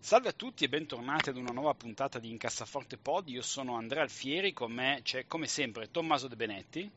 Salve a tutti e bentornati ad una nuova puntata di Incassaforte Pod. Io sono Andrea Alfieri, con me c'è come sempre Tommaso De Benetti.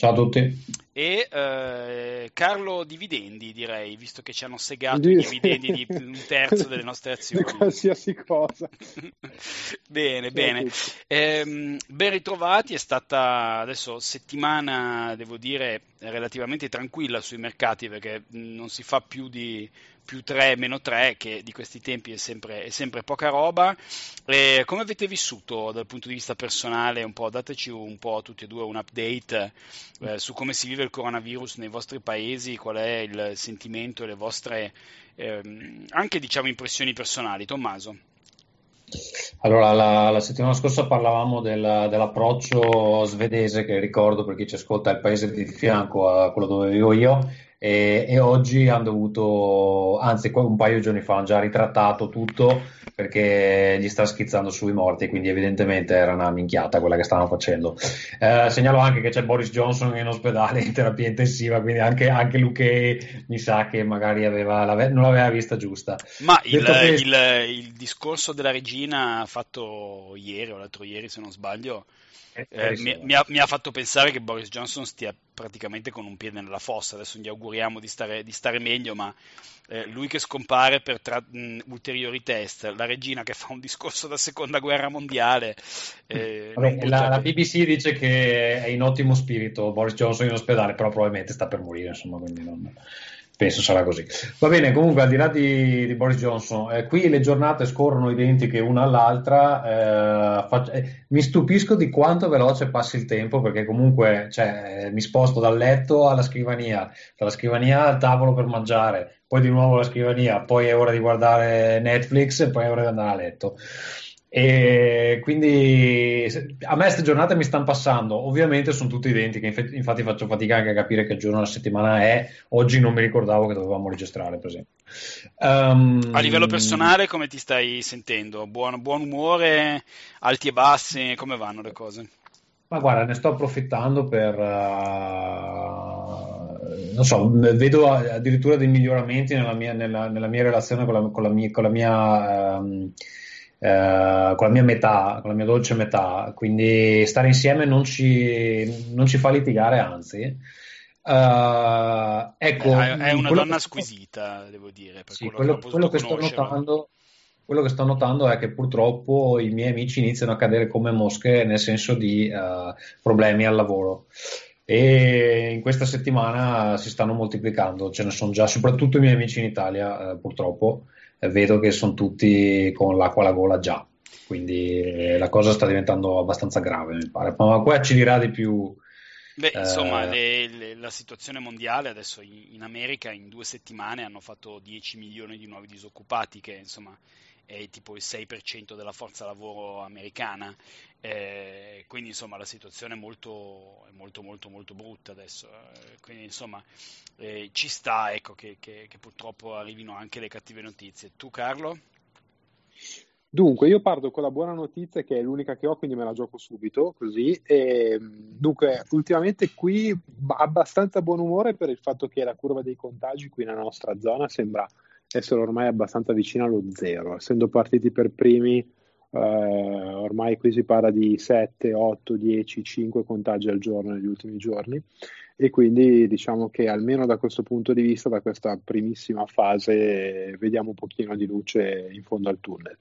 Ciao a tutti. E eh, Carlo Dividendi, direi, visto che ci hanno segato i dividendi di un terzo delle nostre azioni. Di qualsiasi cosa. bene, Ciao bene. Eh, ben ritrovati, è stata adesso settimana, devo dire, relativamente tranquilla sui mercati perché non si fa più di più 3, meno 3, che di questi tempi è sempre, è sempre poca roba. E come avete vissuto dal punto di vista personale? Un po', dateci un po' tutti e due un update eh, su come si vive il coronavirus nei vostri paesi, qual è il sentimento e le vostre ehm, anche diciamo impressioni personali. Tommaso. Allora, la, la, settimana scorsa parlavamo del, dell'approccio svedese che ricordo per chi ci ascolta è il paese di fianco a quello dove vivo io e, e, oggi hanno dovuto, anzi un paio di giorni fa hanno già ritrattato tutto perché gli sta schizzando sui morti, quindi evidentemente era una minchiata quella che stavano facendo. Eh, segnalo anche che c'è Boris Johnson in ospedale in terapia intensiva, quindi anche, anche Luque mi sa che magari aveva, non l'aveva vista giusta. Ma il, questo... il, il discorso della regina fatto ieri o l'altro ieri, se non sbaglio, eh, eh mi, mi, ha, mi, ha, fatto pensare che Boris Johnson stia praticamente con un piede nella fossa. Adesso gli auguriamo di stare, di stare meglio, ma eh, lui che scompare per tra- mh, ulteriori test, la regina che fa un discorso da seconda guerra mondiale. Eh, Vabbè, la, la, BBC dice che è in ottimo spirito Boris Johnson in ospedale, però probabilmente sta per morire, insomma, quindi non penso sarà così. Va bene, comunque al di là di, di Boris Johnson, eh, qui le giornate scorrono identiche una all'altra, eh, faccio, eh, mi stupisco di quanto veloce passi il tempo perché comunque cioè, mi sposto dal letto alla scrivania, dalla scrivania al tavolo per mangiare, poi di nuovo alla scrivania, poi è ora di guardare Netflix e poi è ora di andare a letto. E quindi a me queste giornate mi stanno passando, ovviamente sono tutte identiche, infatti faccio fatica anche a capire che giorno della settimana è, oggi non mi ricordavo che dovevamo registrare per esempio. Um, a livello personale come ti stai sentendo? Buon, buon umore, alti e bassi, come vanno le cose? Ma guarda, ne sto approfittando per... Uh, non so, vedo addirittura dei miglioramenti nella mia, nella, nella mia relazione con la, con la mia... Con la mia um, eh, con la mia metà, con la mia dolce metà, quindi stare insieme non ci, non ci fa litigare, anzi. Uh, ecco, è, è una donna che... squisita, devo dire. Sì, quello, che, quello, che sto notando, quello che sto notando è che purtroppo i miei amici iniziano a cadere come mosche nel senso di uh, problemi al lavoro e in questa settimana si stanno moltiplicando, ce ne sono già, soprattutto i miei amici in Italia, eh, purtroppo, vedo che sono tutti con l'acqua alla gola già, quindi eh, la cosa sta diventando abbastanza grave, mi pare. Ma qua ci dirà di più. Beh, insomma, eh, le, le, la situazione mondiale adesso in, in, America in due settimane hanno fatto 10 milioni di nuovi disoccupati, che insomma è tipo il 6% della forza lavoro americana. Eh, quindi insomma la situazione è molto, molto, molto, molto brutta adesso. Eh, quindi insomma eh, ci sta ecco, che, che, che, purtroppo arrivino anche le cattive notizie. Tu Carlo? Dunque, io parto con la buona notizia che è l'unica che ho, quindi me la gioco subito, così. E, dunque, ultimamente qui abbastanza buon umore per il fatto che la curva dei contagi qui nella nostra zona sembra essere ormai abbastanza vicina allo zero, essendo partiti per primi eh, ormai qui si parla di 7, 8, 10, 5 contagi al giorno negli ultimi giorni e quindi diciamo che almeno da questo punto di vista, da questa primissima fase, vediamo un pochino di luce in fondo al tunnel.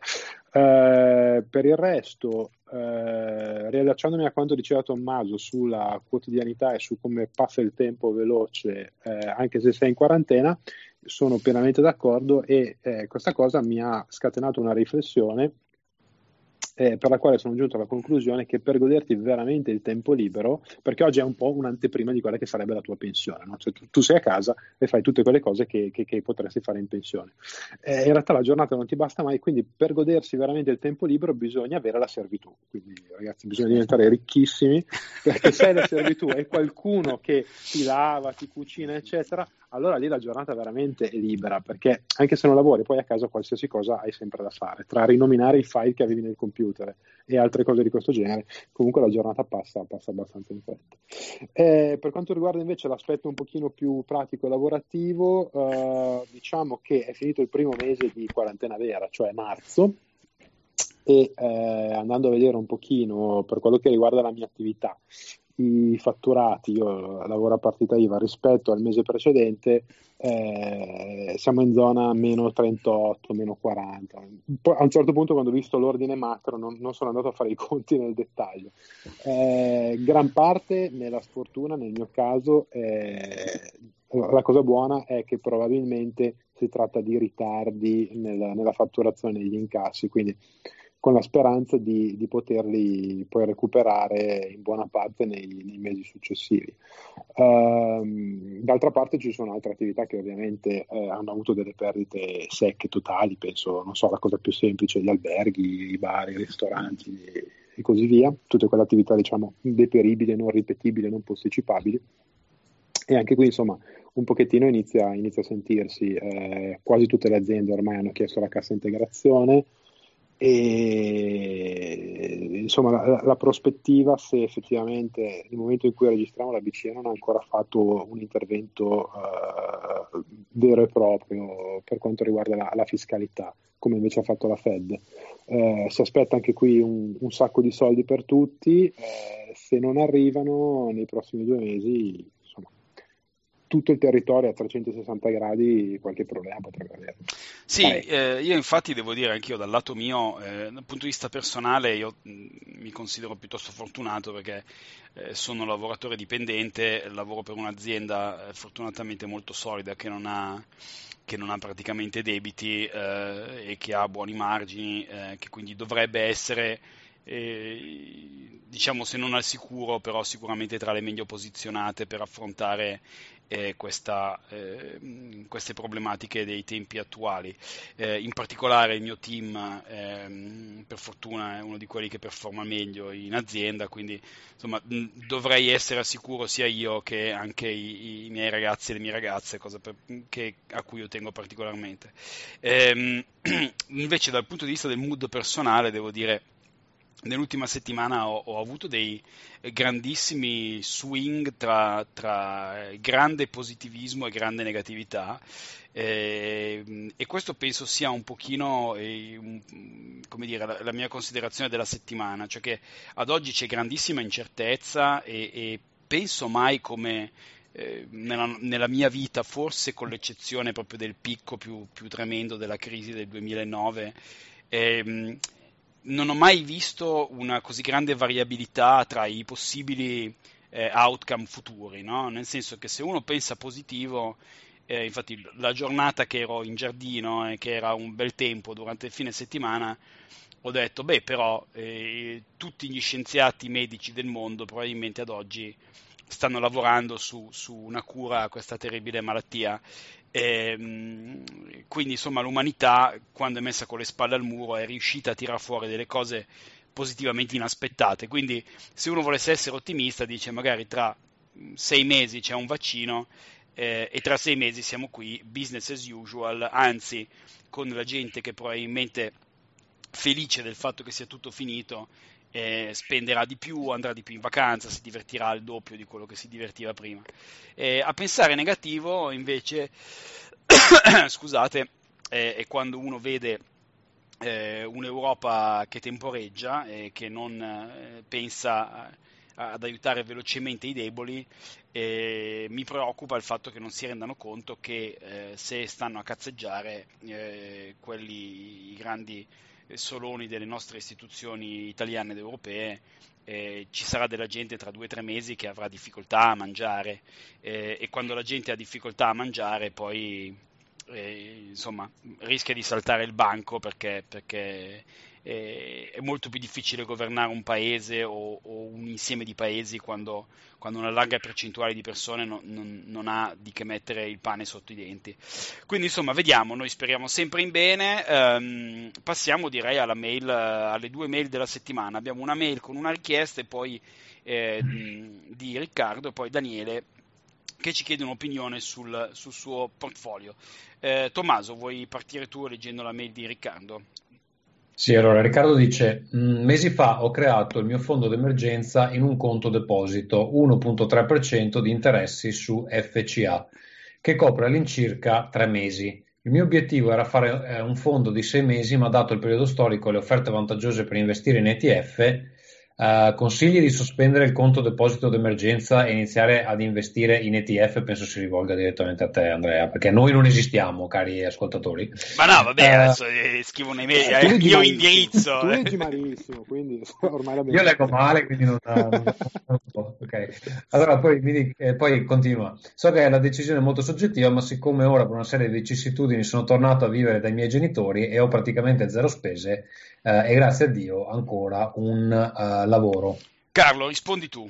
Eh, per il resto, eh, riallacciandomi a quanto diceva Tommaso sulla quotidianità e su come passa il tempo veloce, eh, anche se sei in quarantena, sono pienamente d'accordo e eh, questa cosa mi ha scatenato una riflessione eh, per la quale sono giunto alla conclusione che per goderti veramente il tempo libero, perché oggi è un po' un'anteprima di quella che sarebbe la tua pensione, no? cioè, tu, tu, sei a casa e fai tutte quelle cose che, che, che potresti fare in pensione. Eh, in realtà la giornata non ti basta mai, quindi per godersi veramente il tempo libero bisogna avere la servitù, quindi ragazzi bisogna diventare ricchissimi, perché se hai la servitù e qualcuno che ti lava, ti cucina, eccetera, allora lì la giornata veramente è libera, perché anche se non lavori, poi a casa qualsiasi cosa hai sempre da fare, tra rinominare i file che avevi nel computer e altre cose di questo genere, comunque la giornata passa, passa abbastanza in fretta. Eh, per quanto riguarda invece l'aspetto un pochino più pratico e lavorativo, eh, diciamo che è finito il primo mese di quarantena vera, cioè marzo, e eh, andando a vedere un pochino per quello che riguarda la mia attività, i fatturati, io lavoro a partita IVA rispetto al mese precedente, eh, siamo in zona meno 38, meno 40. Poi, a un certo punto, quando ho visto l'ordine macro, non, non sono andato a fare i conti nel dettaglio. Eh, gran parte, nella sfortuna, nel mio caso, eh, la cosa buona è che probabilmente si tratta di ritardi nella, nella fatturazione degli incassi, quindi con la speranza di, di, poterli poi recuperare in buona parte nei, nei mesi successivi. Um, d'altra parte ci sono altre attività che ovviamente eh, hanno avuto delle perdite secche totali, penso, non so, la cosa più semplice, gli alberghi, i bar, i ristoranti e, e così via, tutte quelle attività diciamo deperibili, non ripetibili, non posticipabili. E anche qui, insomma, un pochettino inizia, inizia a sentirsi. Eh, quasi tutte le aziende ormai hanno chiesto la cassa integrazione, e insomma la, la, prospettiva se effettivamente nel momento in cui registriamo la BCE non ha ancora fatto un intervento uh, vero e proprio per quanto riguarda la, la, fiscalità come invece ha fatto la Fed. Eh, si aspetta anche qui un, un, sacco di soldi per tutti. Eh, se non arrivano nei prossimi due mesi tutto il territorio a 360 gradi qualche problema potrebbe avere. Sì, eh, io infatti devo dire anch'io dal lato mio, eh, dal punto di vista personale, io mh, mm, mi considero piuttosto fortunato perché eh, sono lavoratore dipendente, lavoro per un'azienda eh, fortunatamente molto solida che non ha, che non ha praticamente debiti eh, e che ha buoni margini, eh, che quindi dovrebbe essere diciamo se non al sicuro, però sicuramente tra le meglio posizionate per affrontare eh, questa, eh, queste problematiche dei tempi attuali. Eh, in particolare il mio team, ehm, per fortuna, è uno di quelli che performa meglio in azienda, quindi insomma, dovrei essere sicuro sia io che anche i, i miei ragazzi e le mie ragazze, cosa per, che, a cui io tengo particolarmente. Ehm, invece dal punto di vista del mood personale, devo dire nell'ultima settimana ho, ho, avuto dei grandissimi swing tra, tra, grande positivismo e grande negatività. Eh, e questo penso sia un pochino eh, come dire, la, la, mia considerazione della settimana, cioè che ad oggi c'è grandissima incertezza e, e penso mai come eh, nella, nella, mia vita, forse con l'eccezione proprio del picco più, più tremendo della crisi del 2009, ehm, non ho mai visto una così grande variabilità tra i possibili eh, outcome futuri, no? nel senso che se uno pensa positivo, eh, infatti la giornata che ero in giardino e che era un bel tempo durante il fine settimana, ho detto, beh però eh, tutti gli scienziati medici del mondo probabilmente ad oggi stanno lavorando su, su una cura a questa terribile malattia e, ehm, quindi insomma l'umanità quando è messa con le spalle al muro è riuscita a tirare fuori delle cose positivamente inaspettate. Quindi se uno volesse essere ottimista dice magari tra sei mesi c'è un vaccino eh, e tra sei mesi siamo qui, business as usual, anzi con la gente che probabilmente felice del fatto che sia tutto finito eh, spenderà di più, andrà di più in vacanza, si divertirà al doppio di quello che si divertiva prima. Eh, a pensare negativo, invece, scusate, eh, è quando uno vede eh, un'Europa che temporeggia e che non eh, pensa ad aiutare velocemente i deboli, eh, mi preoccupa il fatto che non si rendano conto che se stanno a cazzeggiare quelli, i grandi soloni delle nostre istituzioni italiane ed europee, eh, ci sarà della gente tra due o tre mesi che avrà difficoltà a mangiare eh, e quando la gente ha difficoltà a mangiare poi eh, insomma, rischia di saltare il banco perché, perché eh, è molto più difficile governare un paese o, o un insieme di paesi quando, quando, una larga percentuale di persone non, non, non, ha di che mettere il pane sotto i denti. Quindi insomma, vediamo, noi speriamo sempre in bene. Ehm, passiamo direi mail, alle due mail della settimana. Abbiamo una mail con una richiesta e poi eh, di Riccardo e poi Daniele che ci chiede un'opinione sul, sul suo portfolio. Eh, Tommaso, vuoi partire tu leggendo la mail di Riccardo? Sì, allora Riccardo dice, mm, mesi fa ho creato il mio fondo d'emergenza in un conto deposito 1.3% di interessi su FCA, che copre all'incirca tre mesi. Il mio obiettivo era fare eh, un fondo di sei mesi, ma dato il periodo storico e le offerte vantaggiose per investire in ETF, Uh, consigli di sospendere il conto deposito d'emergenza e iniziare ad investire in ETF? Penso si rivolga direttamente a te, Andrea, perché noi non esistiamo, cari ascoltatori. Ma no, vabbè, uh, adesso eh, scrivo un'email, è il mio indirizzo. Tu leggi malissimo, quindi ormai la Io leggo male, quindi non, non. Okay. Allora, poi, mi, eh, poi continua. So che è una decisione molto soggettiva, ma siccome ora per una serie di vicissitudini sono tornato a vivere dai miei genitori e ho praticamente zero spese, eh, e grazie a Dio ancora un uh, lavoro. Carlo, rispondi tu.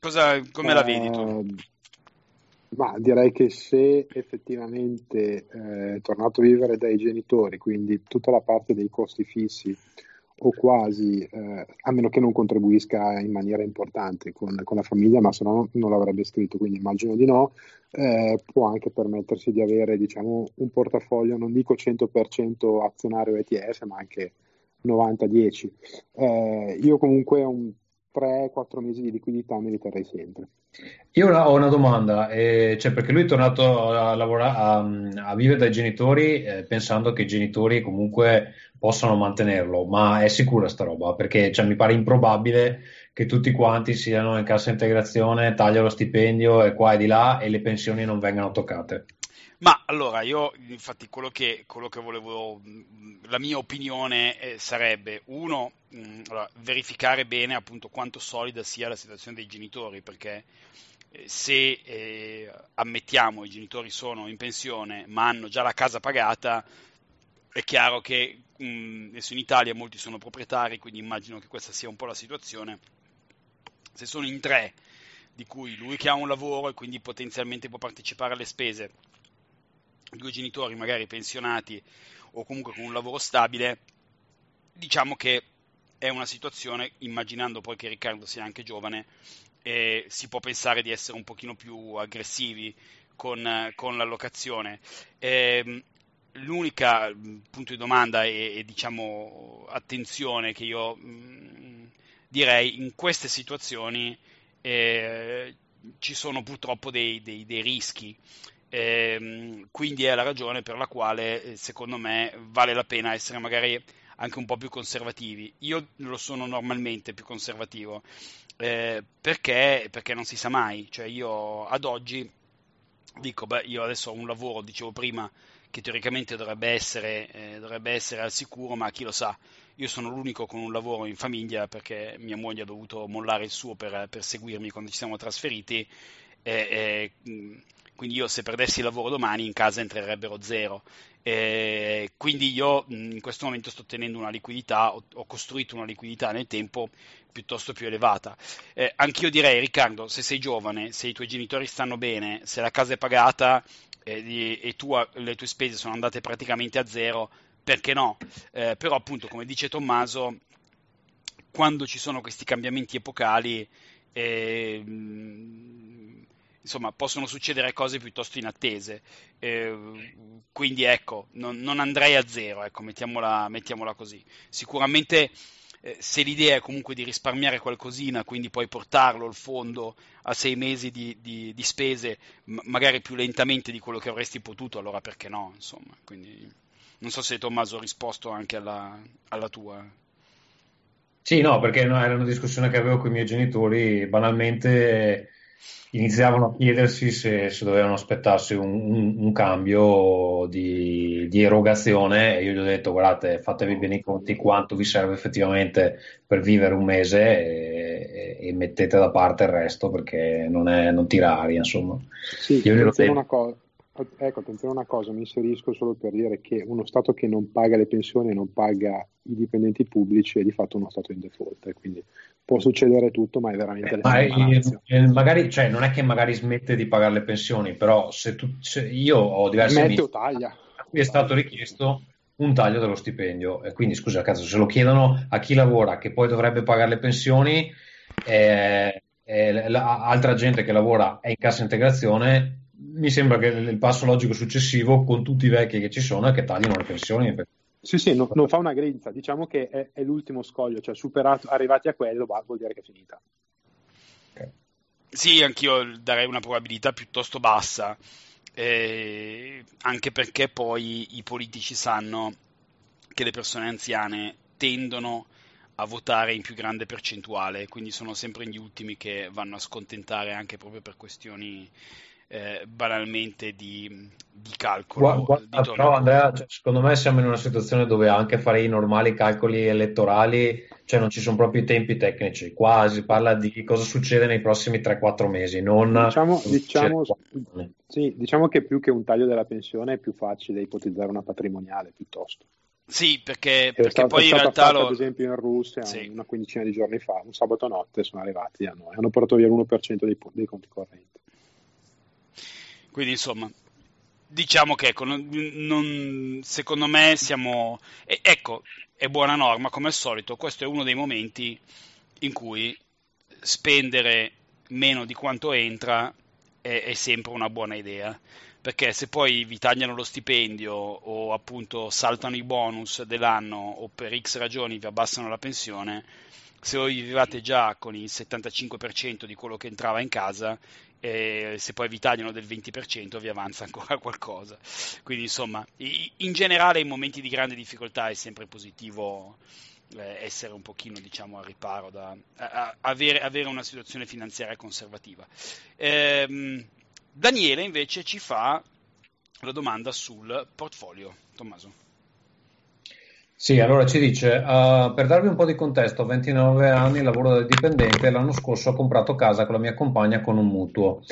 Cosa, come uh, la vedi tu? Ehm, ma direi che se effettivamente eh, è tornato a vivere dai genitori, quindi tutta la parte dei costi fissi o quasi, eh, a meno che non contribuisca in maniera importante con, con la famiglia, ma se no non l'avrebbe scritto, quindi immagino di no, eh, può anche permettersi di avere diciamo, un portafoglio, non dico 100% azionario ETF, ma anche 90-10. Eh, io comunque un 3-4 mesi di liquidità me li terrei sempre. Io ho una domanda, eh, cioè perché lui è tornato a, lavorare, a, a vivere dai genitori eh, pensando che i genitori comunque possano mantenerlo, ma è sicura sta roba? Perché cioè, mi pare improbabile che tutti quanti siano in cassa integrazione, tagliano lo stipendio e qua e di là e le pensioni non vengano toccate. Ma allora, io infatti quello che, quello che volevo, la mia opinione eh, sarebbe, uno, allora, verificare bene appunto quanto solida sia la situazione dei genitori, perché eh, se eh, ammettiamo i genitori sono in pensione ma hanno già la casa pagata, è chiaro che mh, adesso in Italia molti sono proprietari, quindi immagino che questa sia un po' la situazione. Se sono in tre, di cui lui che ha un lavoro e quindi potenzialmente può partecipare alle spese, due genitori magari pensionati o comunque con un lavoro stabile, diciamo che è una situazione, immaginando poi che Riccardo sia anche giovane, eh, si può pensare di essere un pochino più aggressivi con, con l'allocazione. Eh, l'unica punto di domanda e, e, diciamo attenzione che io mh, direi in queste situazioni eh, ci sono purtroppo dei, dei, dei rischi eh, quindi è la ragione per la quale eh, secondo me vale la pena essere magari anche un po' più conservativi. Io lo sono normalmente più conservativo eh, perché, perché, non si sa mai, cioè io ad oggi dico, beh, io adesso ho un lavoro, dicevo prima, che teoricamente dovrebbe essere, eh, dovrebbe essere al sicuro, ma chi lo sa. Io sono l'unico con un lavoro in famiglia perché mia moglie ha dovuto mollare il suo per, per seguirmi quando ci siamo trasferiti. E, e, quindi io se perdessi il lavoro domani in casa entrerebbero zero. Eh, quindi io in questo momento sto tenendo una liquidità, ho, ho costruito una liquidità nel tempo piuttosto più elevata. Eh, anch'io direi, Riccardo, se sei giovane, se i tuoi genitori stanno bene, se la casa è pagata eh, e tu, le tue spese sono andate praticamente a zero, perché no? Eh, però appunto, come dice Tommaso, quando ci sono questi cambiamenti epocali, eh, insomma, possono succedere cose piuttosto inattese. Eh, quindi ecco, non, non, andrei a zero, ecco, mettiamola, mettiamola così. Sicuramente eh, se l'idea è comunque di risparmiare qualcosina, quindi poi portarlo il fondo a sei mesi di, di, di spese, magari più lentamente di quello che avresti potuto, allora perché no? Insomma, quindi non so se Tommaso ha risposto anche alla, alla tua. Sì, no, perché era una discussione che avevo con i miei genitori, banalmente iniziavano a chiedersi se, se dovevano aspettarsi un, un, un cambio di, di, erogazione e io gli ho detto guardate fatevi bene i conti quanto vi serve effettivamente per vivere un mese e, e, e mettete da parte il resto perché non, è, non tira aria insomma. Sì, io gli ho detto... una cosa ecco, attenzione a una cosa, mi inserisco solo per dire che uno Stato che non paga le pensioni e non paga i dipendenti pubblici è di fatto uno Stato in default, quindi può succedere tutto, ma è veramente... Eh, eh, magari, cioè, non è che magari smette di pagare le pensioni, però se, tu, se io ho diversi amici a cui è stato richiesto un taglio dello stipendio e quindi scusa cazzo se lo chiedono a chi lavora che poi dovrebbe pagare le pensioni eh, eh, altra gente che lavora è in cassa integrazione mi sembra che il passo logico successivo con tutti i vecchi che ci sono è che tagliano le pensioni sì, sì, no, non fa una grinza, diciamo che è, è, l'ultimo scoglio, cioè superato, arrivati a quello, bah, vuol dire che è finita. Okay. Sì, anch'io darei una probabilità piuttosto bassa, eh, anche perché poi i politici sanno che le persone anziane tendono a votare in più grande percentuale, quindi sono sempre gli ultimi che vanno a scontentare anche proprio per questioni eh, banalmente di, di calcolo. Guarda, di però Andrea, cioè, secondo me siamo in una situazione dove anche fare i normali calcoli elettorali, cioè non ci sono proprio i tempi tecnici, qua si parla di cosa succede nei prossimi 3-4 mesi, non... Diciamo, diciamo, sì, diciamo che più che un taglio della pensione è più facile ipotizzare una patrimoniale piuttosto. Sì, perché, perché stato, poi in realtà fatta, lo... ad esempio in Russia sì. una quindicina di giorni fa, un sabato notte sono arrivati hanno, hanno portato via l'1% dei, dei conti correnti. Quindi insomma, diciamo che ecco, non, non, secondo me siamo... Eh, ecco, è buona norma come al solito, questo è uno dei momenti in cui spendere meno di quanto entra è, è sempre una buona idea. Perché se poi vi tagliano lo stipendio o appunto saltano i bonus dell'anno o per X ragioni vi abbassano la pensione, se voi vivevate già con il 75% di quello che entrava in casa, e se poi vi tagliano del 20% vi avanza ancora qualcosa. Quindi insomma, in generale in momenti di grande difficoltà è sempre positivo eh, essere un pochino diciamo al riparo da a, a, avere, avere, una situazione finanziaria conservativa. Ehm, Daniele invece ci fa la domanda sul portfolio. Tommaso. Sì, allora ci dice, uh, per darvi un po' di contesto, ho 29 anni, lavoro da dipendente e l'anno scorso ho comprato casa con la mia compagna con un mutuo,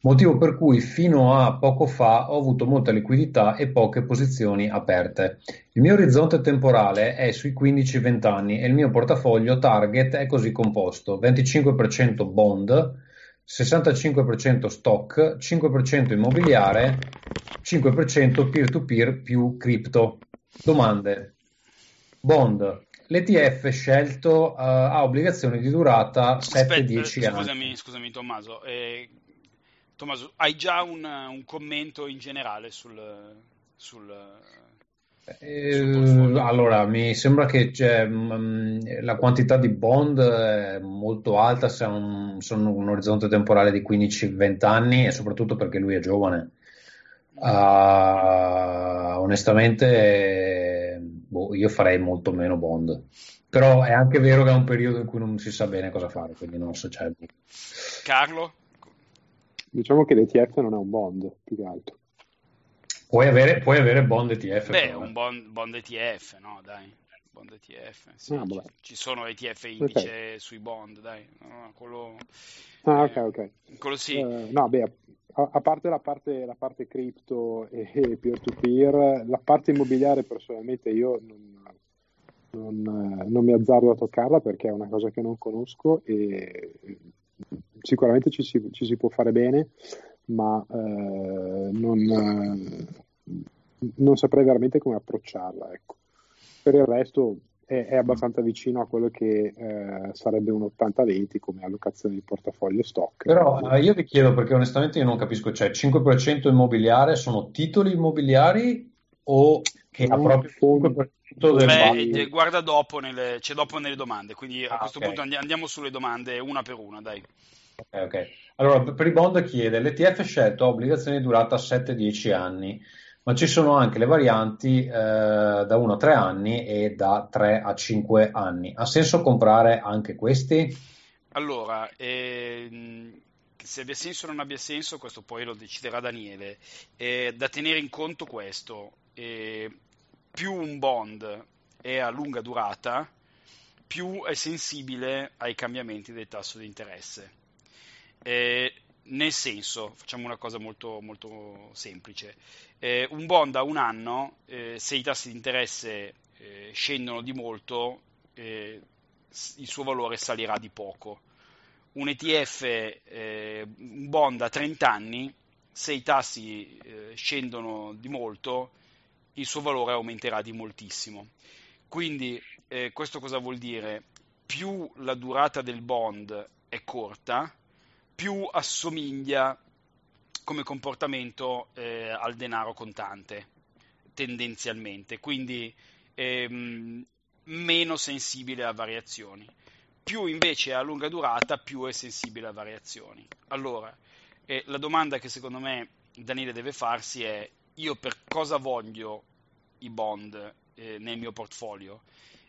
motivo per cui fino a poco fa ho avuto molta liquidità e poche posizioni aperte. Il mio orizzonte temporale è sui 15-20 anni e il mio portafoglio target è così composto, 25% bond, 65% stock, 5% immobiliare, 5% peer-to-peer più cripto. Domande. Bond. L'ETF scelto uh, ha obbligazioni di durata 7-10 anni. Scusami, scusami Tommaso. Eh, Tommaso, hai già un, un, commento in generale sul, sul eh, allora, mi sembra che mh, mm, la quantità di bond è molto alta, sono, sono un orizzonte temporale di 15-20 anni e soprattutto perché lui è giovane. Uh, onestamente, boh, io farei molto meno bond. Però è anche vero che è un periodo in cui non si sa bene cosa fare, quindi non so. Cioè... Carlo? Diciamo che l'ETF non è un bond, più che altro. Puoi avere, puoi avere bond ETF. Beh, però, un bond, bond, ETF, no, dai. Bond ETF. Sì, ah, ci, ci, sono ETF indice okay. sui bond, dai. No, quello, ah, ok, ok. Quello sì. Uh, no, beh, a, a, parte la parte, la parte cripto e, e peer-to-peer, la parte immobiliare personalmente io non, non, non, mi azzardo a toccarla perché è una cosa che non conosco e sicuramente ci si, ci si può fare bene ma eh, non, non, saprei veramente come approcciarla. Ecco. Per il resto è, è, abbastanza vicino a quello che eh, sarebbe un 80-20 come allocazione di portafoglio stock. Però eh, io vi chiedo perché onestamente io non capisco, cioè 5% immobiliare sono titoli immobiliari o che ha proprio il 5% del Beh, guarda dopo nelle, c'è dopo nelle domande, quindi a ah, questo okay. punto andiamo sulle domande una per una, dai. Ok, ok. Allora, per i bond chiede, l'ETF scelto ha obbligazioni di durata 7-10 anni, ma ci sono anche le varianti eh, da 1 a 3 anni e da 3 a 5 anni. Ha senso comprare anche questi? Allora, ehm, se abbia senso o non abbia senso, questo poi lo deciderà Daniele. Eh, da tenere in conto questo, eh, più un bond è a lunga durata, più è sensibile ai cambiamenti del tasso di interesse. Eh, nel senso, facciamo una cosa molto, molto semplice, eh, un bond a un anno, eh, se i tassi di interesse eh, scendono di molto, eh, il suo valore salirà di poco. Un ETF, eh, un bond a 30 anni, se i tassi eh, scendono di molto, il suo valore aumenterà di moltissimo. Quindi questo cosa vuol dire? Più la durata del bond è corta, più assomiglia come comportamento eh, al denaro contante, tendenzialmente, quindi ehm, meno sensibile a variazioni. Più invece a lunga durata, più è sensibile a variazioni. Allora, eh, la domanda che secondo me Daniele deve farsi è io per cosa voglio i bond eh, nel mio portfolio?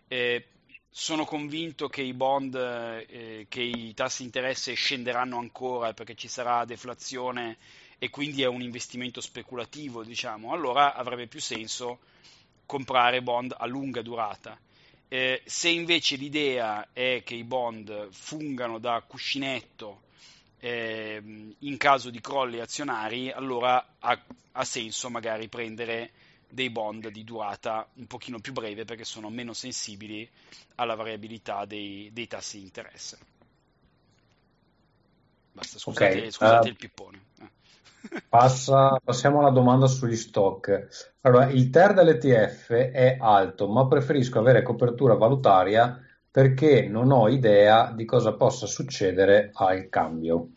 Eh, sono convinto che i bond, eh, che i tassi di interesse scenderanno ancora perché ci sarà deflazione e quindi è un investimento speculativo, diciamo, allora avrebbe più senso comprare bond a lunga durata. Eh, se invece l'idea è che i bond fungano da cuscinetto eh, in caso di crolli azionari, allora ha, ha senso magari prendere dei bond di durata un pochino più breve perché sono meno sensibili alla variabilità dei, dei tassi di interesse. Basta, scusate, okay. scusate uh, il pippone. Eh. Passa, passiamo alla domanda sugli stock. Allora, il TER dell'ETF è alto, ma preferisco avere copertura valutaria perché non ho idea di cosa possa succedere al cambio.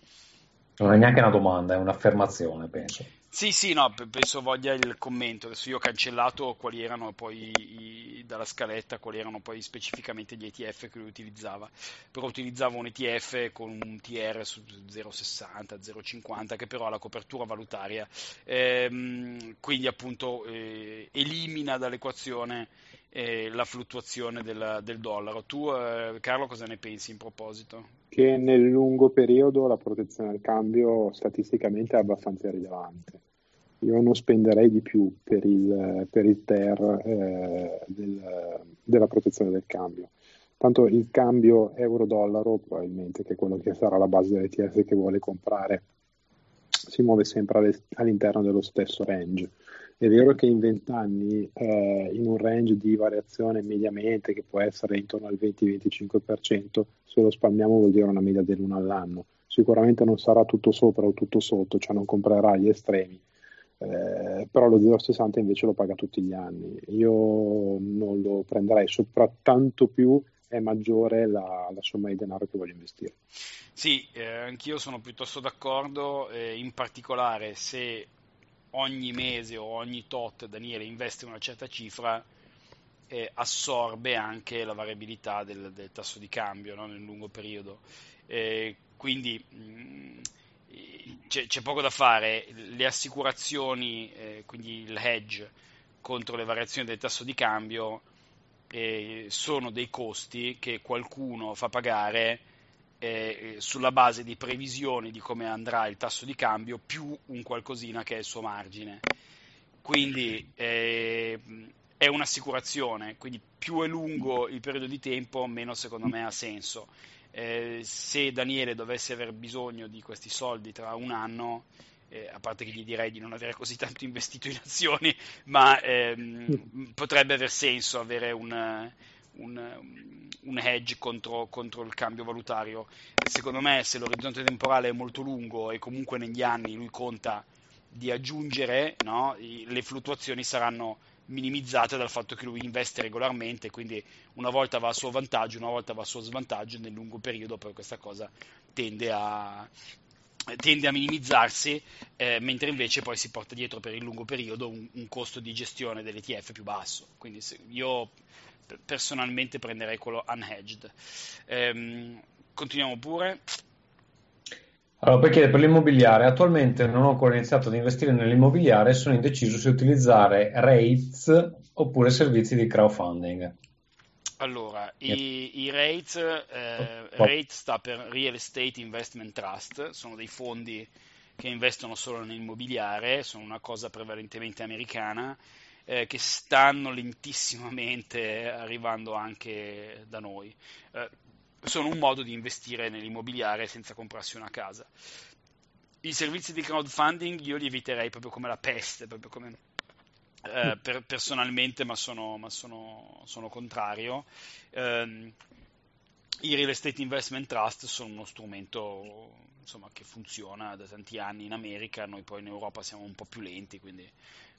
Non è neanche una domanda, è un'affermazione, penso. Sì, sì, no, penso voglia il commento. Adesso io ho cancellato quali erano poi i, dalla scaletta, quali erano poi specificamente gli ETF che lui utilizzava. Però utilizzava un ETF con un TR su 0,60, 0,50 che però ha la copertura valutaria. Ehm, quindi appunto eh, elimina dall'equazione eh, la fluttuazione del, del dollaro. Tu, eh, Carlo, cosa ne pensi in proposito? Che nel lungo periodo la protezione del cambio statisticamente è abbastanza rilevante io non spenderei di più per il, per il TER eh, del, della protezione del cambio. Tanto il cambio euro-dollaro, probabilmente, che è quello che sarà la base dell'ETF che vuole comprare, si muove sempre all'interno dello stesso range. È vero che in 20 anni, eh, in un range di variazione mediamente che può essere intorno al 20-25%, se lo spalmiamo vuol dire una media dell'1 all'anno. Sicuramente non sarà tutto sopra o tutto sotto, cioè non comprerà gli estremi, eh, però lo 0,60 invece lo paga tutti gli anni. Io non lo prenderei, soprattutto più è maggiore la, la, somma di denaro che voglio investire. Sì, eh, anch'io sono piuttosto d'accordo, eh, in particolare se ogni mese o ogni tot Daniele investe una certa cifra, eh, assorbe anche la variabilità del, del tasso di cambio no? nel lungo periodo. Eh, quindi mh, mm, c'è, c'è, poco da fare, le assicurazioni, eh, quindi il hedge contro le variazioni del tasso di cambio, eh, sono dei costi che qualcuno fa pagare eh, sulla base di previsioni di come andrà il tasso di cambio più un qualcosina che è il suo margine. Quindi eh, è un'assicurazione, quindi più è lungo il periodo di tempo, meno secondo me ha senso eh, se Daniele dovesse aver bisogno di questi soldi tra un anno, eh, a parte che gli direi di non avere così tanto investito in azioni, ma ehm, potrebbe aver senso avere un, un, un hedge contro, contro, il cambio valutario. Secondo me, se l'orizzonte temporale è molto lungo e comunque negli anni lui conta di aggiungere, no, le fluttuazioni saranno minimizzate dal fatto che lui investe regolarmente, quindi una volta va a suo vantaggio, una volta va a suo svantaggio, nel lungo periodo poi questa cosa tende a, tende a minimizzarsi, eh, mentre invece poi si porta dietro per il lungo periodo un, un costo di gestione dell'ETF più basso. Quindi io personalmente prenderei quello unhedged. Eh, continuiamo pure. Allora, poi chiede per l'immobiliare. Attualmente non ho ancora iniziato ad investire nell'immobiliare e sono indeciso se utilizzare REITs oppure servizi di crowdfunding. Allora, i, i REITs, eh, REIT sta per Real Estate Investment Trust, sono dei fondi che investono solo nell'immobiliare, sono una cosa prevalentemente americana, eh, che stanno lentissimamente arrivando anche da noi. Eh, sono un modo di investire nell'immobiliare senza comprarsi una casa. i servizi di crowdfunding io li eviterei proprio come la peste, proprio come eh, per, personalmente, ma sono, ma sono, sono contrario. Eh, I real estate investment trust sono uno strumento insomma, che funziona da tanti anni in America, noi poi in Europa siamo un po' più lenti, quindi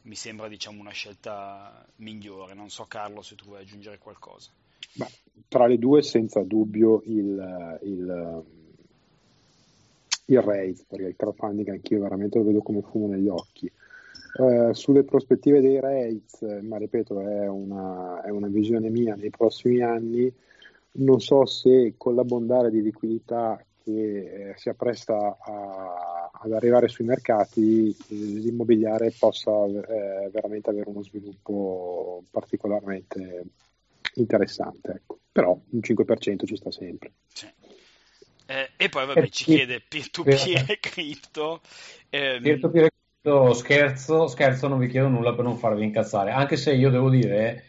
mi sembra diciamo, una scelta migliore. Non so Carlo se tu vuoi aggiungere qualcosa. Ma tra le due senza dubbio il, il, il RAID, perché il crowdfunding anch'io veramente lo vedo come fumo negli occhi. Eh, sulle prospettive dei rates, ma ripeto, è una, è una, visione mia nei prossimi anni. Non so se con l'abbondare di liquidità che eh, si appresta a, ad arrivare sui mercati, l'immobiliare possa eh, veramente avere uno sviluppo particolarmente interessante. Ecco. Però un 5% ci sta sempre. Sì. Eh, e poi vabbè, ci chiede peer-to-peer e cripto. Ehm... Peer-to-peer io scherzo, scherzo, non vi chiedo nulla per non farvi incazzare, anche se io devo dire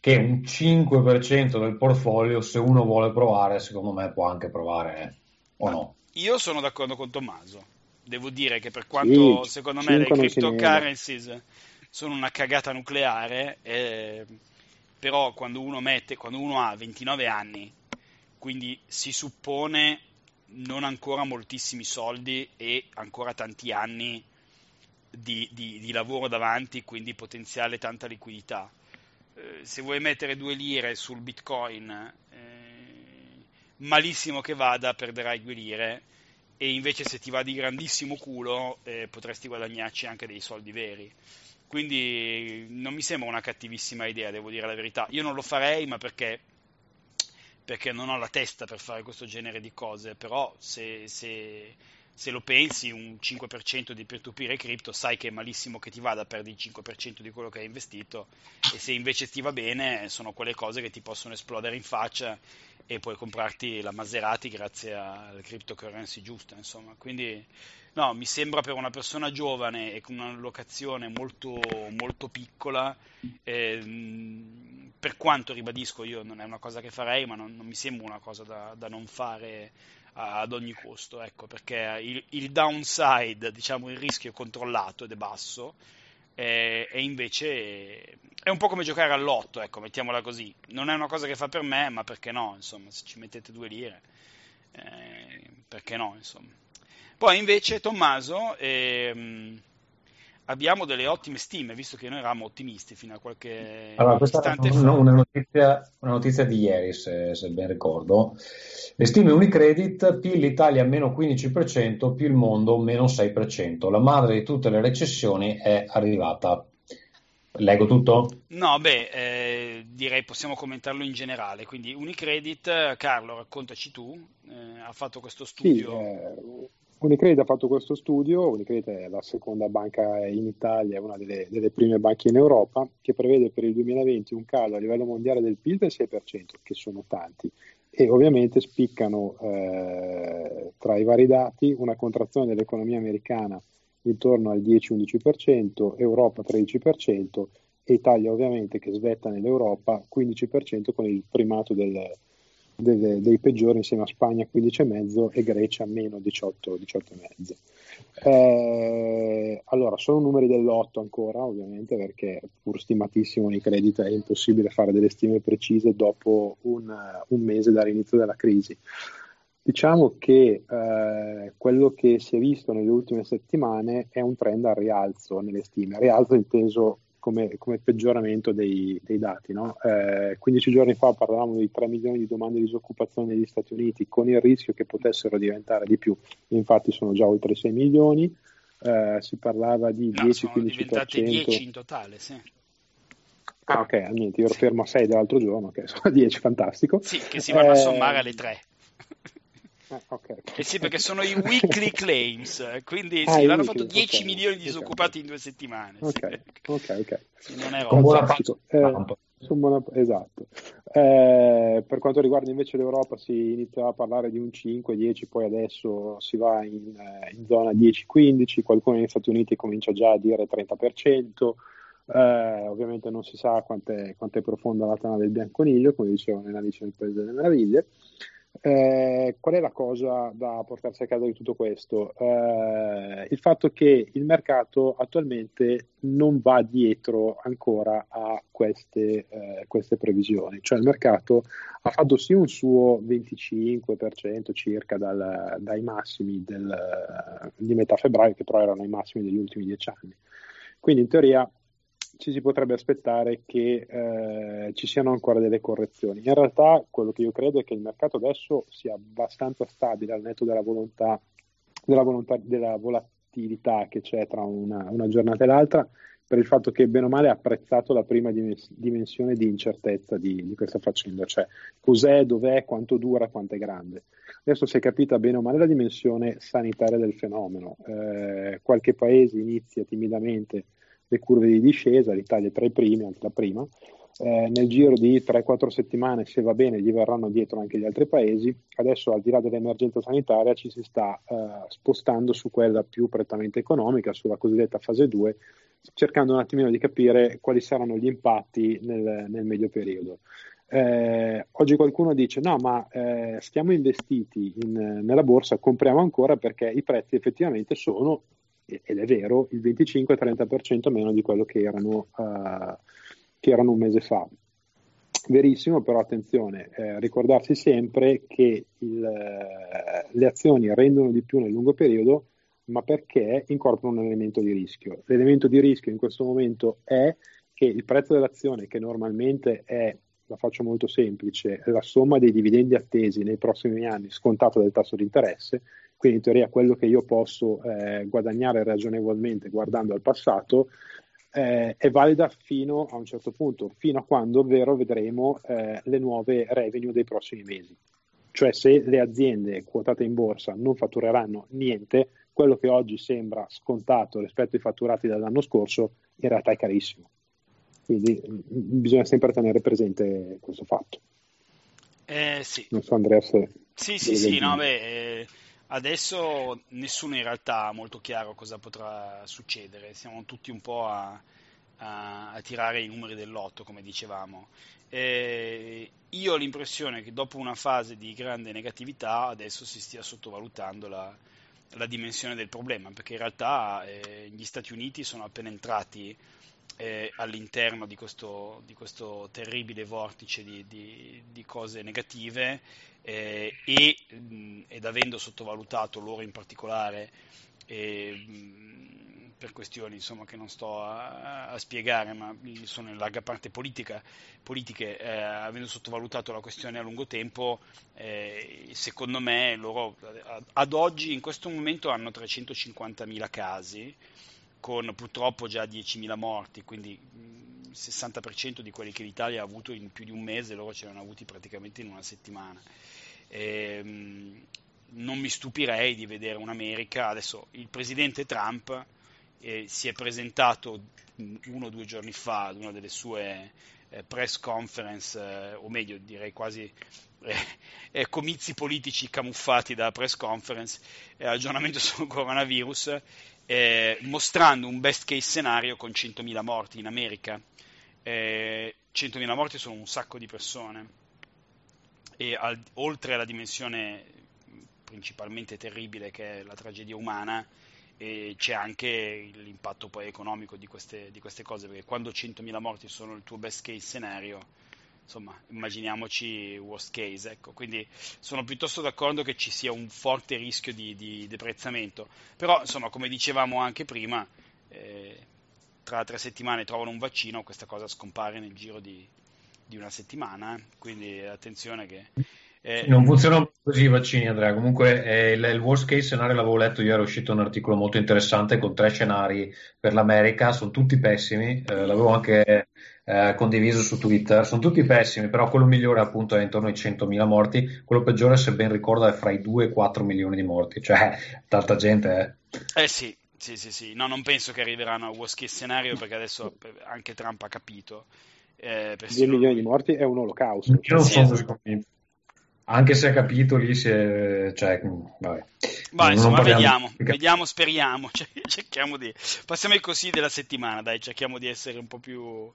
che un 5% del portfolio, se uno vuole provare, secondo me può anche provare, eh. O no? Io sono d'accordo con Tommaso. Devo dire che per quanto sì, secondo me le cryptocurrencies sono una cagata nucleare, eh, però quando uno mette, quando uno ha 29 anni, quindi si suppone non ancora moltissimi soldi e ancora tanti anni di, di, di lavoro davanti, quindi potenziale tanta liquidità. Eh, se vuoi mettere due lire sul bitcoin, eh, malissimo che vada, perderai due lire e invece se ti va di grandissimo culo eh, potresti guadagnarci anche dei soldi veri. Quindi non mi sembra una cattivissima idea, devo dire la verità. Io non lo farei, ma perché, perché non ho la testa per fare questo genere di cose, però se, se se lo pensi, un 5% di peer-to-peer e cripto, sai che è malissimo che ti vada, perdi il 5% di quello che hai investito e se invece ti va bene, sono quelle cose che ti possono esplodere in faccia e puoi comprarti la Maserati grazie alle cryptocurrency giuste, insomma. Quindi no, mi sembra per una persona giovane e con una locazione molto, molto piccola, eh, per quanto ribadisco io non è una cosa che farei, ma non, non mi sembra una cosa da, da non fare ad ogni costo, ecco, perché il, il, downside, diciamo il rischio controllato ed è basso, e, e, invece è un po' come giocare all'otto, ecco, mettiamola così. Non è una cosa che fa per me, ma perché no, insomma, se ci mettete due lire, eh, perché no, insomma. Poi invece Tommaso... Eh, abbiamo delle ottime stime, visto che noi eravamo ottimisti fino a qualche allora, questa istante fa. Una notizia, una notizia di ieri, se, se, ben ricordo. Le stime Unicredit, più l'Italia meno 15%, più il mondo meno 6%. La madre di tutte le recessioni è arrivata. Leggo tutto? No, beh, eh, direi possiamo commentarlo in generale. Quindi Unicredit, Carlo, raccontaci tu, eh, ha fatto questo studio. Sì, eh, Unicredit ha fatto questo studio, Unicredit è la seconda banca in Italia, è una delle, delle, prime banche in Europa, che prevede per il 2020 un calo a livello mondiale del PIL del 6%, che sono tanti, e ovviamente spiccano eh, tra i vari dati una contrazione dell'economia americana intorno al 10-11%, Europa 13% e Italia ovviamente che svetta nell'Europa 15% con il primato del, delle, dei peggiori insieme a Spagna 15,5 e Grecia meno 18, 18,5. Eh, allora, sono numeri dell'otto ancora, ovviamente, perché pur stimatissimo nei crediti è impossibile fare delle stime precise dopo un, un mese dall'inizio della crisi. Diciamo che eh, quello che si è visto nelle ultime settimane è un trend al rialzo nelle stime, rialzo inteso come, come peggioramento dei, dei dati. No? Eh, 15 giorni fa parlavamo di 3 milioni di domande di disoccupazione negli Stati Uniti con il rischio che potessero diventare di più, infatti sono già oltre 6 milioni, eh, si parlava di no, 10-15%. Sono diventate 10 in totale, sì. Ah, ok, niente, io ero fermo a 6 dell'altro giorno, che okay, sono 10, fantastico. Sì, che si vanno eh, a sommare alle 3. Ah, okay. Eh sì, perché sono i weekly claims, quindi ah, sì, hanno fatto 10 okay, milioni di disoccupati okay. in due settimane. Ok, sì. ok, non è fantastico. Eh, buona... esatto. Eh, per quanto riguarda invece l'Europa si inizia a parlare di un 5-10, poi adesso si va in, eh, in zona 10-15, qualcuno negli Stati Uniti comincia già a dire 30%. Eh, ovviamente non si sa quanto è profonda la tana del bianconiglio, come dicevano nell'Alice nel Paese delle Meraviglie. Eh, qual è la cosa da portarsi a casa di tutto questo? Eh, il fatto che il mercato attualmente non va dietro ancora a queste, eh, queste previsioni, cioè il mercato ha fatto sì un suo 25% circa dal, dai massimi del, di metà febbraio, che però erano i massimi degli ultimi dieci anni. Quindi in teoria ci si potrebbe aspettare che eh, ci siano ancora delle correzioni. In realtà quello che io credo è che il mercato adesso sia abbastanza stabile al netto della volontà, della, volontà, della volatilità che c'è tra una, una, giornata e l'altra, per il fatto che bene o male ha apprezzato la prima dimensione di incertezza di, di questa faccenda, cioè cos'è, dov'è, quanto dura, quanto è grande. Adesso si è capita bene o male la dimensione sanitaria del fenomeno. Eh, qualche paese inizia timidamente le curve di discesa, l'Italia è tra i primi, anche la prima. Eh, nel giro di 3-4 settimane, se va bene, gli verranno dietro anche gli altri paesi. Adesso, al di là dell'emergenza sanitaria, ci si sta eh, spostando su quella più prettamente economica, sulla cosiddetta fase 2, cercando un attimino di capire quali saranno gli impatti nel, nel medio periodo. Eh, oggi qualcuno dice no, ma eh, stiamo investiti in, nella borsa, compriamo ancora perché i prezzi effettivamente sono ed è vero, il 25-30% meno di quello che erano, uh, che erano, un mese fa. Verissimo, però attenzione, eh, ricordarsi sempre che il, eh, le azioni rendono di più nel lungo periodo, ma perché incorporano un elemento di rischio. L'elemento di rischio in questo momento è che il prezzo dell'azione, che normalmente è, la faccio molto semplice, la somma dei dividendi attesi nei prossimi anni scontato del tasso di interesse, quindi in teoria quello che io posso eh, guadagnare ragionevolmente guardando al passato eh, è valida fino a un certo punto, fino a quando ovvero vedremo eh, le nuove revenue dei prossimi mesi. Cioè se le aziende quotate in borsa non fattureranno niente, quello che oggi sembra scontato rispetto ai fatturati dell'anno scorso in realtà è carissimo. Quindi mh, bisogna sempre tenere presente questo fatto. Eh, sì. Non so Andrea se... Sì, sì, sì, no, beh, eh, Adesso nessuno in realtà ha molto chiaro cosa potrà succedere, siamo tutti un po' a, a, a tirare i numeri dell'otto, come dicevamo. E io ho l'impressione che dopo una fase di grande negatività adesso si stia sottovalutando la, la dimensione del problema, perché in realtà eh, gli Stati Uniti sono appena entrati eh, all'interno di questo, di questo, terribile vortice di, di, di cose negative eh, e, mh, ed avendo sottovalutato loro in particolare eh, per questioni insomma, che non sto a, a, spiegare ma sono in larga parte politica, politiche eh, avendo sottovalutato la questione a lungo tempo eh, secondo me loro ad oggi in questo momento hanno 350.000 casi con purtroppo già 10.000 morti, quindi il 60% di quelli che l'Italia ha avuto in più di un mese, loro ce l'hanno avuti praticamente in una settimana. E, ehm, non mi stupirei di vedere un'America, adesso il presidente Trump eh, si è presentato uno o due giorni fa ad una delle sue eh, press conference, eh, o meglio direi quasi eh, eh, comizi politici camuffati da press conference, aggiornamento sul coronavirus eh, mostrando un best case scenario con 100.000 morti in America. Eh, 100.000 morti sono un sacco di persone e al, oltre alla dimensione principalmente terribile che è la tragedia umana, eh, c'è anche l'impatto poi economico di queste, di queste cose, perché quando 100.000 morti sono il tuo best case scenario, insomma, immaginiamoci worst case, ecco. quindi sono piuttosto d'accordo che ci sia un forte rischio di, di deprezzamento, però insomma, come dicevamo anche prima, eh, tra tre settimane trovano un vaccino, questa cosa scompare nel giro di, di una settimana, quindi attenzione che... Eh, non funzionano così i vaccini, Andrea. Comunque, eh, il, il, worst case scenario l'avevo letto ieri, è uscito un articolo molto interessante con tre scenari per l'America, sono tutti pessimi. Eh, l'avevo anche eh, condiviso su Twitter. Sono tutti pessimi, però quello migliore appunto è intorno ai 100.000 morti, quello peggiore se ben ricordo è fra i 2 e i 4 milioni di morti, cioè tanta gente. Eh, eh sì, sì, sì, sì. No, non penso che arriveranno a worst case scenario perché adesso anche Trump ha capito. Eh, 2 milioni di morti è un olocausto. Io non sono così convinto. Anche se a capitoli, se, cioè, vabbè. Beh, insomma, vediamo, vediamo, speriamo, cerchiamo di... Passiamo ai così della settimana, dai, cerchiamo di essere un po' più...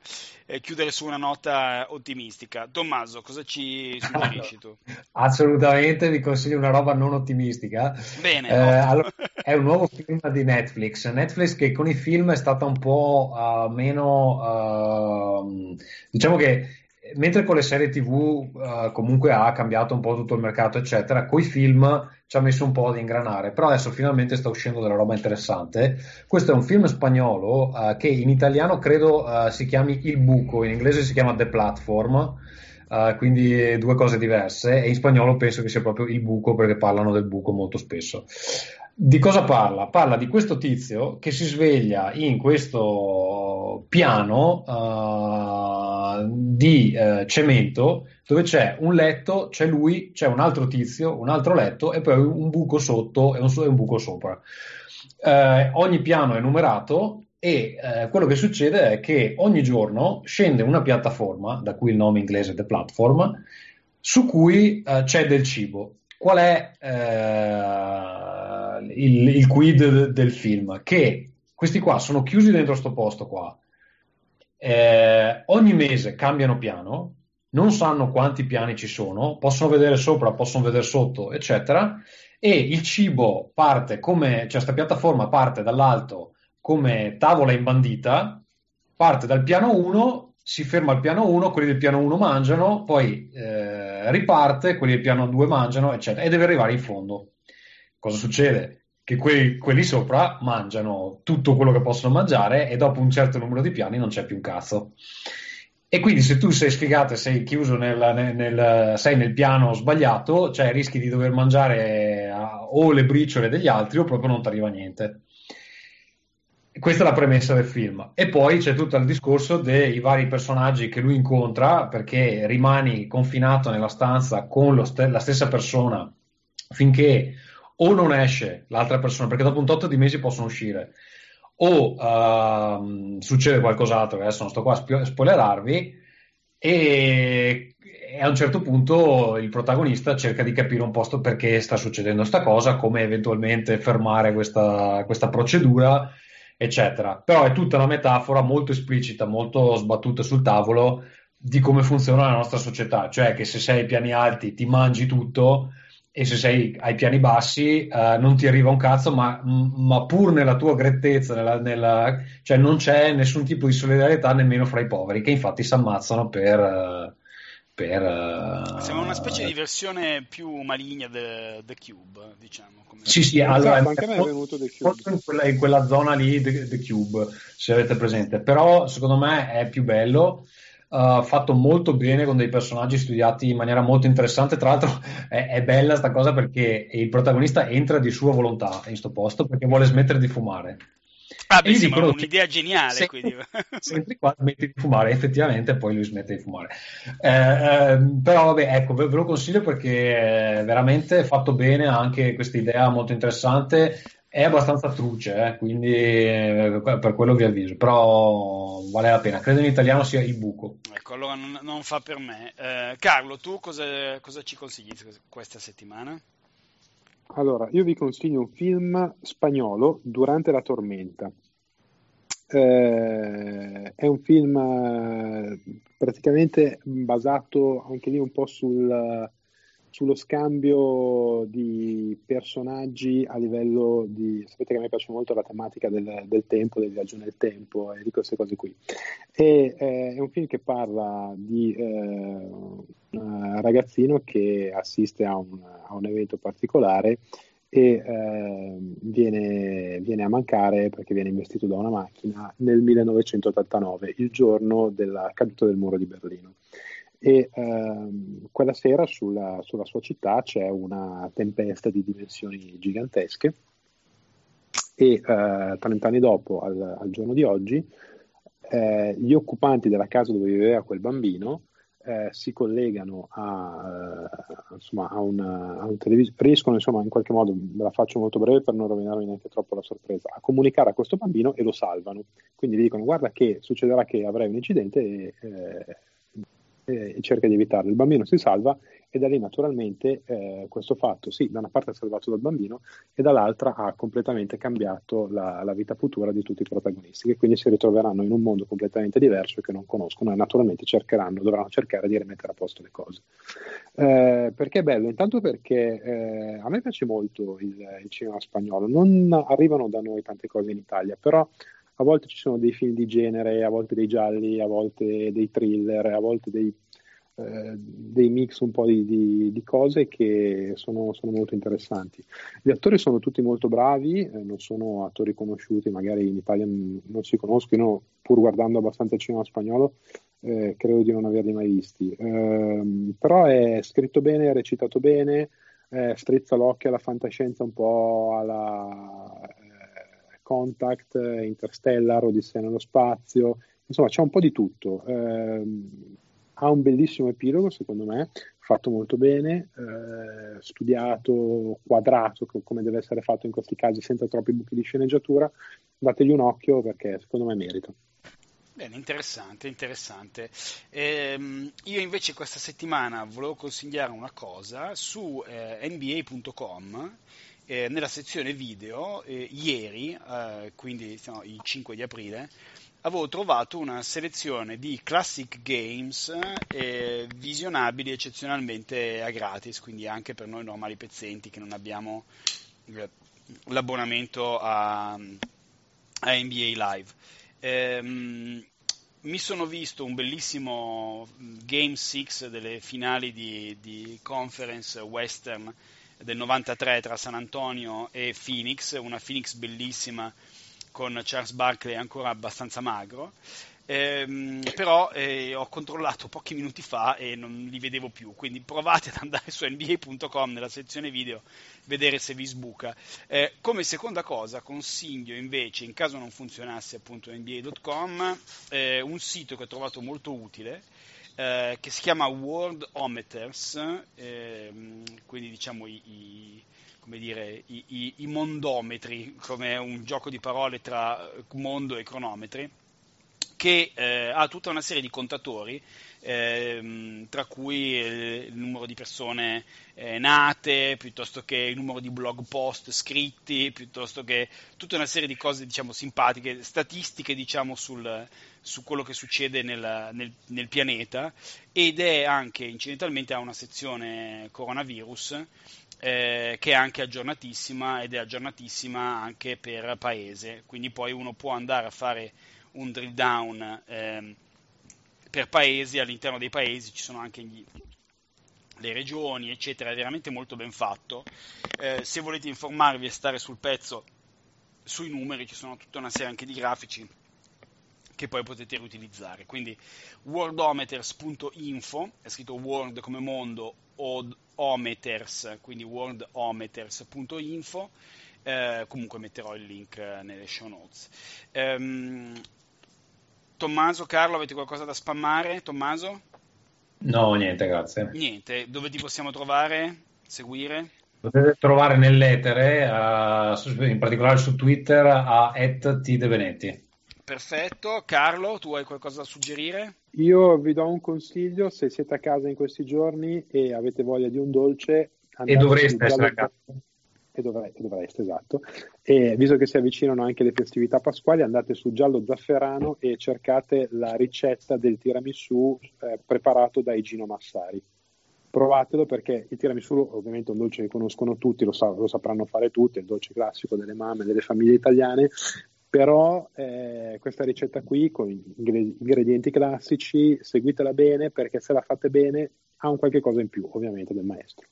Eh, chiudere su una nota ottimistica. Tommaso, cosa ci suggerisci tu? Assolutamente, vi consiglio una roba non ottimistica. Bene. Eh, allora, è un nuovo film di Netflix, Netflix che con i film è stata un po' uh, meno... Uh, diciamo che mentre con le serie TV uh, eh, comunque ha cambiato un po' tutto il mercato, eccetera, con i film ci ha messo un po' ad ingranare, però adesso finalmente sta uscendo della roba interessante. Questo è un film spagnolo uh, che in italiano credo uh, si chiami Il Buco, in inglese si chiama The Platform. Quindi due cose diverse e in spagnolo penso che sia proprio il buco perché parlano del buco molto spesso. Di cosa parla? Parla di questo tizio che si sveglia in questo piano di uh, cemento dove c'è un letto, c'è lui, c'è un altro tizio, un altro letto e poi un buco sotto e un, un buco sopra. Uh, ogni piano è numerato e quello che succede è che ogni giorno scende una piattaforma, da cui il nome inglese The Platform, su cui c'è del cibo. Qual è il, il quid del film, che questi qua sono chiusi dentro sto posto qua, eh, ogni mese cambiano piano, non sanno quanti piani ci sono, possono vedere sopra, possono vedere sotto, eccetera, e il cibo parte come, cioè questa piattaforma parte dall'alto come tavola imbandita, parte dal piano 1, si ferma al piano 1, quelli del piano 1 mangiano, poi eh, riparte, quelli del piano 2 mangiano, eccetera, e deve arrivare in fondo. Cosa succede? Che quelli, quelli sopra mangiano tutto quello che possono mangiare e dopo un certo numero di piani non c'è più un cazzo. E quindi se tu sei sfigato e sei chiuso nel, nel, nel, sei nel piano sbagliato, cioè rischi di dover mangiare uh, o le briciole degli altri o proprio non ti arriva niente. Questa è la premessa del film. E poi c'è tutto il discorso dei vari personaggi che lui incontra perché rimani confinato nella stanza con st- la stessa persona finché o non esce l'altra persona, perché dopo un tot di mesi possono uscire, o uh, succede qualcos'altro, adesso non sto qua a spo- spoilerarvi, e, e, a un certo punto il protagonista cerca di capire un po' perché sta succedendo questa cosa, come eventualmente fermare questa, questa procedura, eccetera. Però è tutta una metafora molto esplicita, molto sbattuta sul tavolo di come funziona la nostra società, cioè che se sei ai piani alti ti mangi tutto, e se sei ai piani bassi uh, non ti arriva un cazzo, ma, ma pur nella tua grettezza, nella, nella, cioè non c'è nessun tipo di solidarietà nemmeno fra i poveri, che infatti si ammazzano per... Uh, per uh, Sembra una specie di versione più maligna di The Cube, diciamo. Come... Sì, sì, allora, anche a me è venuto The Cube. In quella, in quella zona lì, The, The Cube, se avete presente, però secondo me è più bello uh, fatto molto bene con dei personaggi studiati in maniera molto interessante. Tra l'altro è, è bella questa cosa perché il protagonista entra di sua volontà in questo posto perché vuole smettere di fumare. Ah, beh, sì, dicono, un'idea geniale. Se, quindi. Senti qua, smetti di fumare, effettivamente poi lui smette di fumare. Eh, eh, però vabbè, ecco, ve, ve, lo consiglio perché è veramente fatto bene, anche questa idea molto interessante è abbastanza truce, eh, quindi eh, per quello vi avviso, però vale la pena. Credo in italiano sia il buco. Ecco, allora non, non fa per me. Eh, Carlo, tu cosa, cosa, ci consigli questa settimana? Allora, io vi consiglio un film spagnolo, Durante la tormenta. Eh, è un film eh, praticamente basato anche lì un po' sul sullo scambio di personaggi a livello di... Sapete che a me piace molto la tematica del, del tempo, del viaggio nel tempo e di queste cose qui. E, eh, è un film che parla di eh, un ragazzino che assiste a un, a un evento particolare e eh, viene, viene, a mancare perché viene investito da una macchina nel 1989, il giorno della caduta del muro di Berlino e ehm, quella sera sulla, sulla, sua città c'è una tempesta di dimensioni gigantesche e eh, 30 anni dopo, al, al giorno di oggi, eh, gli occupanti della casa dove viveva quel bambino eh, si collegano a, eh, insomma, a, una, a un televisore, riescono insomma in qualche modo, ve la faccio molto breve per non rovinarvi neanche troppo la sorpresa, a comunicare a questo bambino e lo salvano. Quindi gli dicono guarda che succederà che avrai un incidente e eh, e cerca di evitarlo. Il bambino si salva e da lì naturalmente eh, questo fatto, sì, da una parte ha salvato dal bambino e dall'altra ha completamente cambiato la, la, vita futura di tutti i protagonisti, che quindi si ritroveranno in un mondo completamente diverso che non conoscono e naturalmente dovranno cercare di rimettere a posto le cose. Eh, perché è bello? Intanto perché eh, a me piace molto il, il cinema spagnolo, non arrivano da noi tante cose in Italia, però a volte ci sono dei film di genere, a volte dei gialli, a volte dei thriller, a volte dei eh, dei mix un po' di, di, di cose che sono, sono, molto interessanti. Gli attori sono tutti molto bravi, eh, non sono attori conosciuti, magari in Italia non si conoscono, pur guardando abbastanza il cinema spagnolo, eh, credo di non averli mai visti. Ehm, però è scritto bene, è recitato bene, eh, strizza l'occhio alla fantascienza un po' alla Contact, Interstellar, Odissea nello spazio, insomma c'è un po' di tutto. Eh, ha un bellissimo epilogo, secondo me, fatto molto bene, eh, studiato, quadrato, come deve essere fatto in questi casi, senza troppi buchi di sceneggiatura. Dategli un occhio perché secondo me merita. Bene, interessante, interessante. Ehm, io invece questa settimana volevo consigliare una cosa su eh, nba.com. Eh, nella sezione video, eh, ieri, eh, quindi no, il 5 di aprile, avevo trovato una selezione di classic games eh, visionabili eccezionalmente a gratis, quindi anche per noi normali pezzenti che non abbiamo eh, l'abbonamento a, a NBA Live. Ehm, mi sono visto un bellissimo Game 6 delle finali di, di conference western del 93 tra San Antonio e Phoenix, una Phoenix bellissima con Charles Barkley ancora abbastanza magro. Ehm, però eh, ho controllato pochi minuti fa e non li vedevo più quindi provate ad andare su nba.com nella sezione video vedere se vi sbuca eh, come seconda cosa consiglio invece in caso non funzionasse appunto nba.com eh, un sito che ho trovato molto utile eh, che si chiama Worldometers ehm, quindi diciamo i, i come dire, i, i, i, mondometri, come un gioco di parole tra mondo e cronometri, che eh, ha tutta una serie di contatori, eh, tra cui eh, il numero di persone eh, nate, piuttosto che il numero di blog post scritti, piuttosto che tutta una serie di cose diciamo, simpatiche, statistiche diciamo, sul, su quello che succede nel, nel, nel, pianeta ed è anche incidentalmente ha una sezione coronavirus eh, che è anche aggiornatissima ed è aggiornatissima anche per paese, quindi poi uno può andare a fare un drill down eh, per paesi, all'interno dei paesi ci sono anche gli, le regioni, eccetera, è veramente molto ben fatto. Eh, se volete informarvi e stare sul pezzo sui numeri, ci sono tutta una serie anche di grafici che poi potete riutilizzare. Quindi worldometers.info, è scritto world come mondo, ometers, quindi worldometers.info. Eh, comunque metterò il link nelle show notes. Um, Tommaso, Carlo, avete qualcosa da spammare? Tommaso? No, niente, grazie. Niente, dove ti possiamo trovare? Seguire? Potete trovare nell'etere, uh, in particolare su Twitter, a @tdevenetti. Perfetto. Carlo, tu hai qualcosa da suggerire? Io vi do un consiglio, se siete a casa in questi giorni e avete voglia di un dolce... E dovreste essere a casa. E dovreste, dovreste, esatto. E visto che si avvicinano anche le festività pasquali, andate su Giallo Zafferano e cercate la ricetta del tiramisù eh, preparato da Gino Massari. Provatelo perché il tiramisù ovviamente è un dolce che conoscono tutti, lo, sa, lo sapranno fare tutti, è il dolce classico delle mamme, delle famiglie italiane, però eh, questa ricetta qui con gli ingredienti classici seguitela bene perché se la fate bene ha un qualche cosa in più ovviamente del maestro.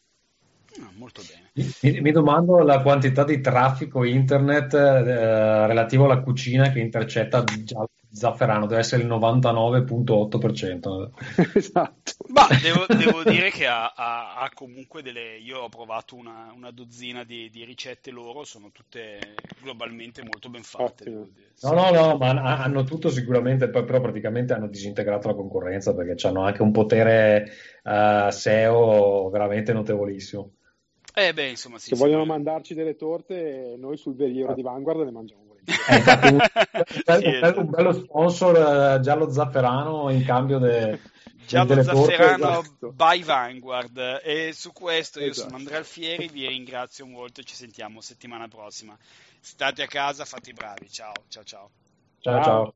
Ah, molto bene. Mi, mi, domando la quantità di traffico internet eh, relativo alla cucina che intercetta già Zafferano deve essere il 99.8%. esatto. Ma devo, devo dire che ha, ha, ha, comunque delle. Io ho provato una, una dozzina di, di, ricette loro, sono tutte globalmente molto ben fatte. No, no, no, ma hanno tutto sicuramente, però praticamente hanno disintegrato la concorrenza perché hanno anche un potere uh, SEO veramente notevolissimo. Eh beh, insomma, sì, Se sì, vogliono sì. mandarci delle torte, noi sul veriero ah. di Vanguard le mangiamo un, bello, un bello sponsor uh, giallo zafferano in cambio de, Giallo Zafferano esatto. by Vanguard e su questo io esatto. sono Andrea Alfieri, vi ringrazio molto e ci sentiamo settimana prossima. State a casa, fate i bravi, ciao ciao ciao. Ciao ciao.